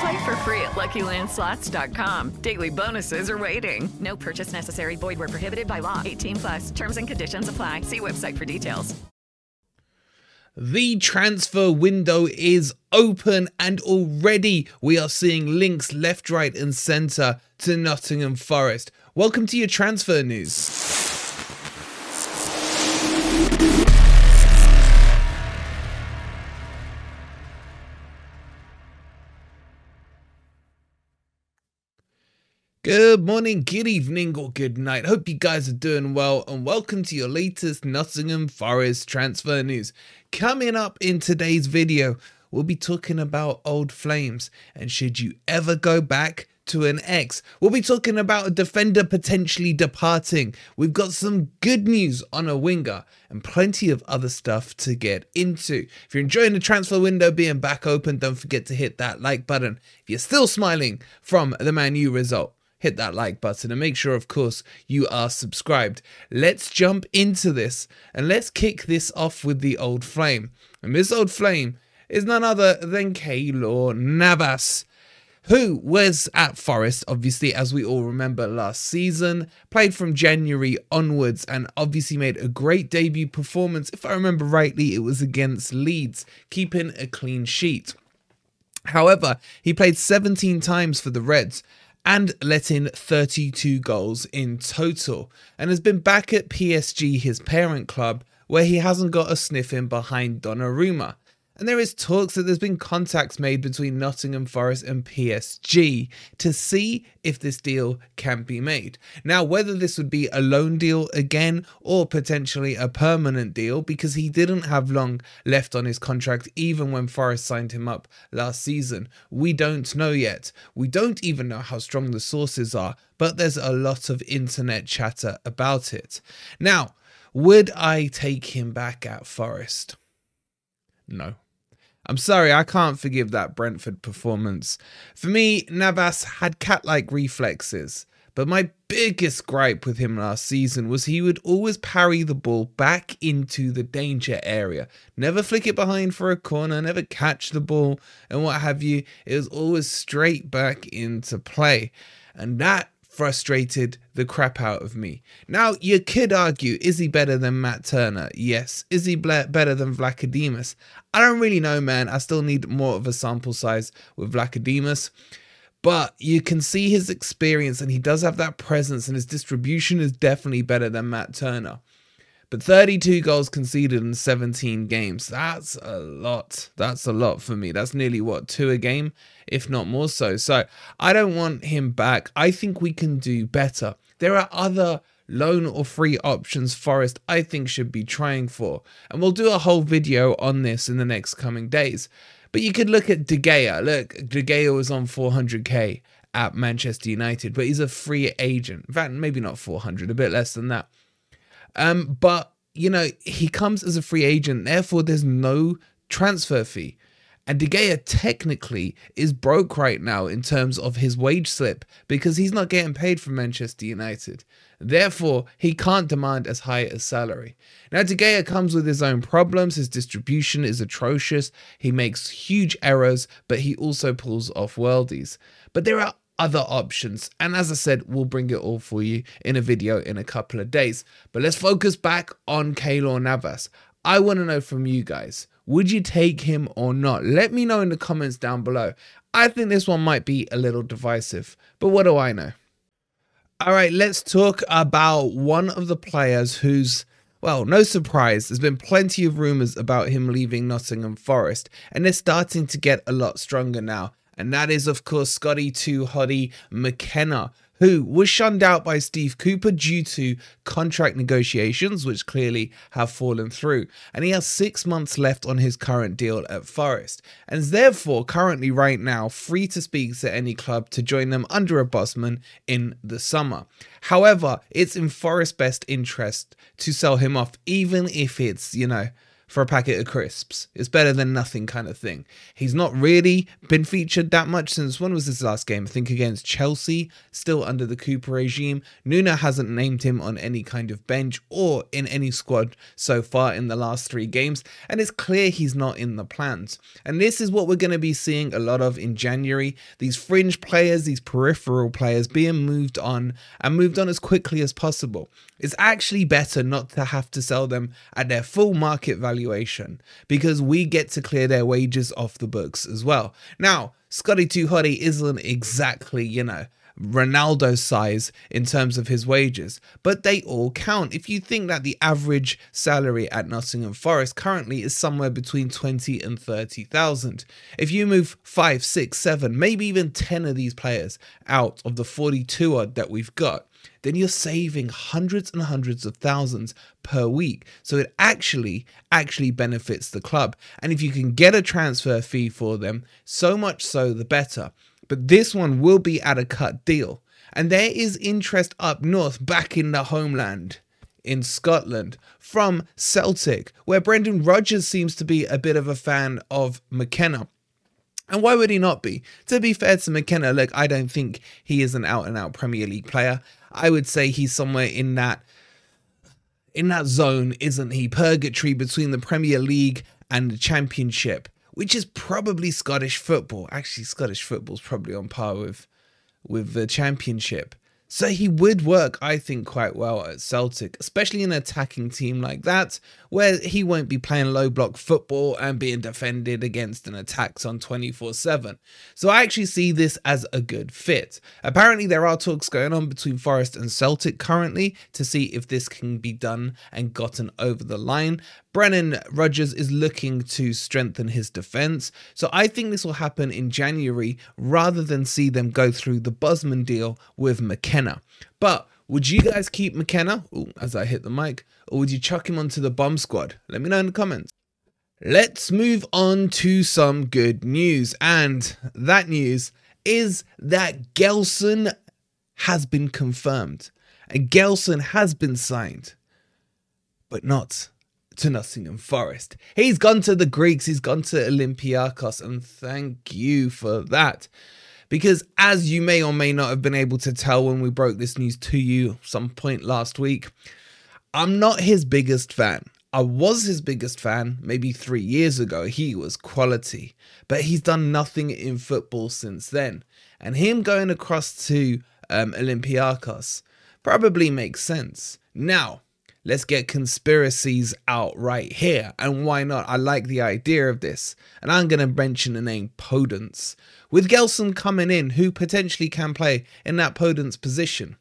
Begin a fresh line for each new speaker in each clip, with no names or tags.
Play for free at LuckyLandSlots.com. Daily bonuses are waiting. No purchase necessary. Void where prohibited by law. 18 plus. Terms and conditions apply. See website for details.
The transfer window is open, and already we are seeing links left, right, and centre to Nottingham Forest. Welcome to your transfer news. Good morning, good evening, or good night. Hope you guys are doing well, and welcome to your latest Nottingham Forest transfer news. Coming up in today's video, we'll be talking about old flames and should you ever go back to an ex. We'll be talking about a defender potentially departing. We've got some good news on a winger and plenty of other stuff to get into. If you're enjoying the transfer window being back open, don't forget to hit that like button. If you're still smiling from the Man U result, hit that like button and make sure, of course, you are subscribed. Let's jump into this and let's kick this off with the old flame. And this old flame is none other than Keylor Navas. Who was at Forest, obviously, as we all remember last season, played from January onwards, and obviously made a great debut performance. If I remember rightly, it was against Leeds, keeping a clean sheet. However, he played 17 times for the Reds and let in 32 goals in total, and has been back at PSG, his parent club, where he hasn't got a sniff in behind Donnarumma. And there is talks that there's been contacts made between Nottingham Forest and PSG to see if this deal can be made. Now, whether this would be a loan deal again or potentially a permanent deal, because he didn't have long left on his contract even when Forest signed him up last season, we don't know yet. We don't even know how strong the sources are, but there's a lot of internet chatter about it. Now, would I take him back at Forest? No. I'm sorry, I can't forgive that Brentford performance. For me, Navas had cat like reflexes, but my biggest gripe with him last season was he would always parry the ball back into the danger area. Never flick it behind for a corner, never catch the ball, and what have you. It was always straight back into play. And that frustrated the crap out of me. Now, you could argue, is he better than Matt Turner? Yes. Is he better than Vlachodimos? I don't really know, man. I still need more of a sample size with Vlachodimos. But you can see his experience and he does have that presence, and his distribution is definitely better than Matt Turner. But 32 goals conceded in 17 games. That's a lot. That's a lot for me. That's nearly what, two a game, if not more so. So I don't want him back. I think we can do better. There are other loan or free options Forest I think should be trying for. And we'll do a whole video on this in the next coming days. But you could look at De Gea. Look, De Gea was on 400k at Manchester United, but he's a free agent. In fact, maybe not 400, a bit less than that. Um, but you know, he comes as a free agent, therefore there's no transfer fee. And De Gea technically is broke right now in terms of his wage slip because he's not getting paid from Manchester United. Therefore, he can't demand as high a salary. Now, De Gea comes with his own problems. His distribution is atrocious. He makes huge errors, but he also pulls off worldies. But there are other options. And as I said, we'll bring it all for you in a video in a couple of days. But let's focus back on Keylor Navas. I want to know from you guys would you take him or not? Let me know in the comments down below. I think this one might be a little divisive, but what do I know? All right, let's talk about one of the players who's, well, no surprise, there's been plenty of rumours about him leaving Nottingham Forest, and they're starting to get a lot stronger now. And that is, of course, Scotty 2 Hottie McKenna, who was shunned out by Steve Cooper due to contract negotiations, which clearly have fallen through. And he has six months left on his current deal at Forest, and is therefore currently, right now, free to speak to any club to join them under a Bosman in the summer. However, it's in Forest's best interest to sell him off, even if it's, you know, for a packet of crisps. It's better than nothing kind of thing. He's not really been featured that much since when was his last game? I think against Chelsea, still under the Cooper regime. Nuno hasn't named him on any kind of bench or in any squad so far in the last three games, and it's clear he's not in the plans. And this is what we're going to be seeing a lot of in January. These fringe players, these peripheral players being moved on and moved on as quickly as possible. It's actually better not to have to sell them at their full market valuation because we get to clear their wages off the books as well. Now, Scotty 2 Hottie isn't exactly, you know, Ronaldo size in terms of his wages, but they all count. If you think that the average salary at Nottingham Forest currently is somewhere between 20 and 30,000, if you move five, six, seven, maybe even 10 of these players out of the 42 odd that we've got, then you're saving hundreds and hundreds of thousands per week. So it actually actually benefits the club. And if you can get a transfer fee for them, so much so the better. But this one will be at a cut deal. And there is interest up north back in the homeland in Scotland from Celtic, where Brendan Rodgers seems to be a bit of a fan of McKenna. And why would he not be? To be fair to McKenna, look, I don't think he is an out and out Premier League player. I would say he's somewhere in that in that zone, isn't he? Purgatory between the Premier League and the Championship, which is probably Scottish football. Actually, Scottish football's probably on par with with the Championship. So he would work, I think, quite well at Celtic, especially in an attacking team like that, where he won't be playing low block football and being defended against an attacks on 24 7. So I actually see this as a good fit. Apparently, there are talks going on between Forest and Celtic currently to see if this can be done and gotten over the line. Brendan Rodgers is looking to strengthen his defense. So I think this will happen in January rather than see them go through the Bosman deal with McKenna. But would you guys keep McKenna Ooh, as I hit the mic, or would you chuck him onto the bomb squad? Let me know in the comments. Let's move on to some good news. And that news is that Gelson has been confirmed. And Gelson has been signed, but not to Nottingham Forest. He's gone to the Greeks, he's gone to Olympiacos, and thank you for that. Because as you may or may not have been able to tell when we broke this news to you some point last week, I'm not his biggest fan. I was his biggest fan maybe three years ago. He was quality, but he's done nothing in football since then. And him going across to um, Olympiacos probably makes sense. Now, let's get conspiracies out right here. And why not? I like the idea of this. And I'm going to mention the name Podence. With Gelson coming in, who potentially can play in that Podence position.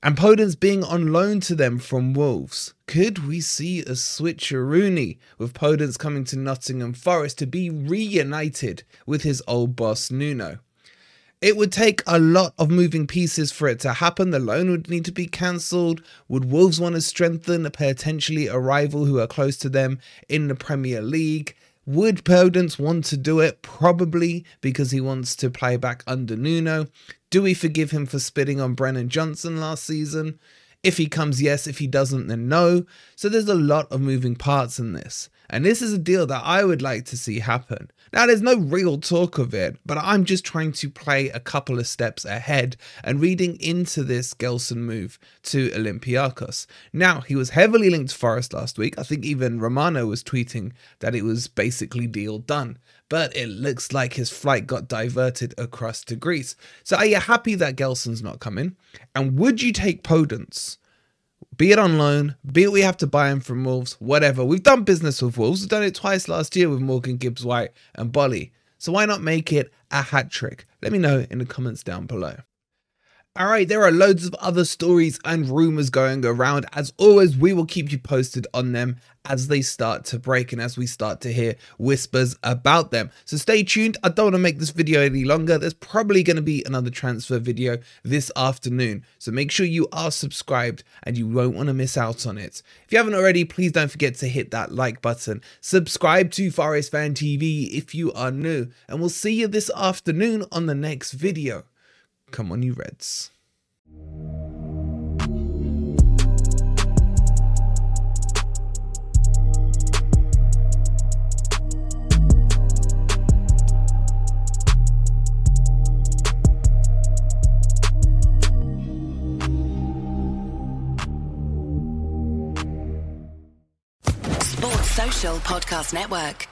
And Podence being on loan to them from Wolves. Could we see a switcheroony with Podence coming to Nottingham Forest to be reunited with his old boss Nuno? It would take a lot of moving pieces for it to happen. The loan would need to be cancelled. Would Wolves want to strengthen a potentially a rival who are close to them in the Premier League? Would Podence want to do it? Probably because he wants to play back under Nuno. Do we forgive him for spitting on Brennan Johnson last season? If he comes, yes. If he doesn't, then no. So there's a lot of moving parts in this. And this is a deal that I would like to see happen. Now, there's no real talk of it, but I'm just trying to play a couple of steps ahead and reading into this Gelson move to Olympiacos. Now, he was heavily linked to Forest last week. I think even Romano was tweeting that it was basically deal done. But it looks like his flight got diverted across to Greece. So are you happy that Gelson's not coming? And would you take Podence? Be it on loan, be it we have to buy him from Wolves, whatever. We've done business with Wolves. We've done it twice last year with Morgan Gibbs White and Boly. So why not make it a hat trick? Let me know in the comments down below. All right, there are loads of other stories and rumors going around. As always, we will keep you posted on them as they start to break and as we start to hear whispers about them. So stay tuned. I don't want to make this video any longer. There's probably going to be another transfer video this afternoon. So make sure you are subscribed and you won't want to miss out on it. If you haven't already, please don't forget to hit that like button. Subscribe to Forest Fan TV if you are new. And we'll see you this afternoon on the next video. Come on, you Reds.
Sports Social Podcast Network.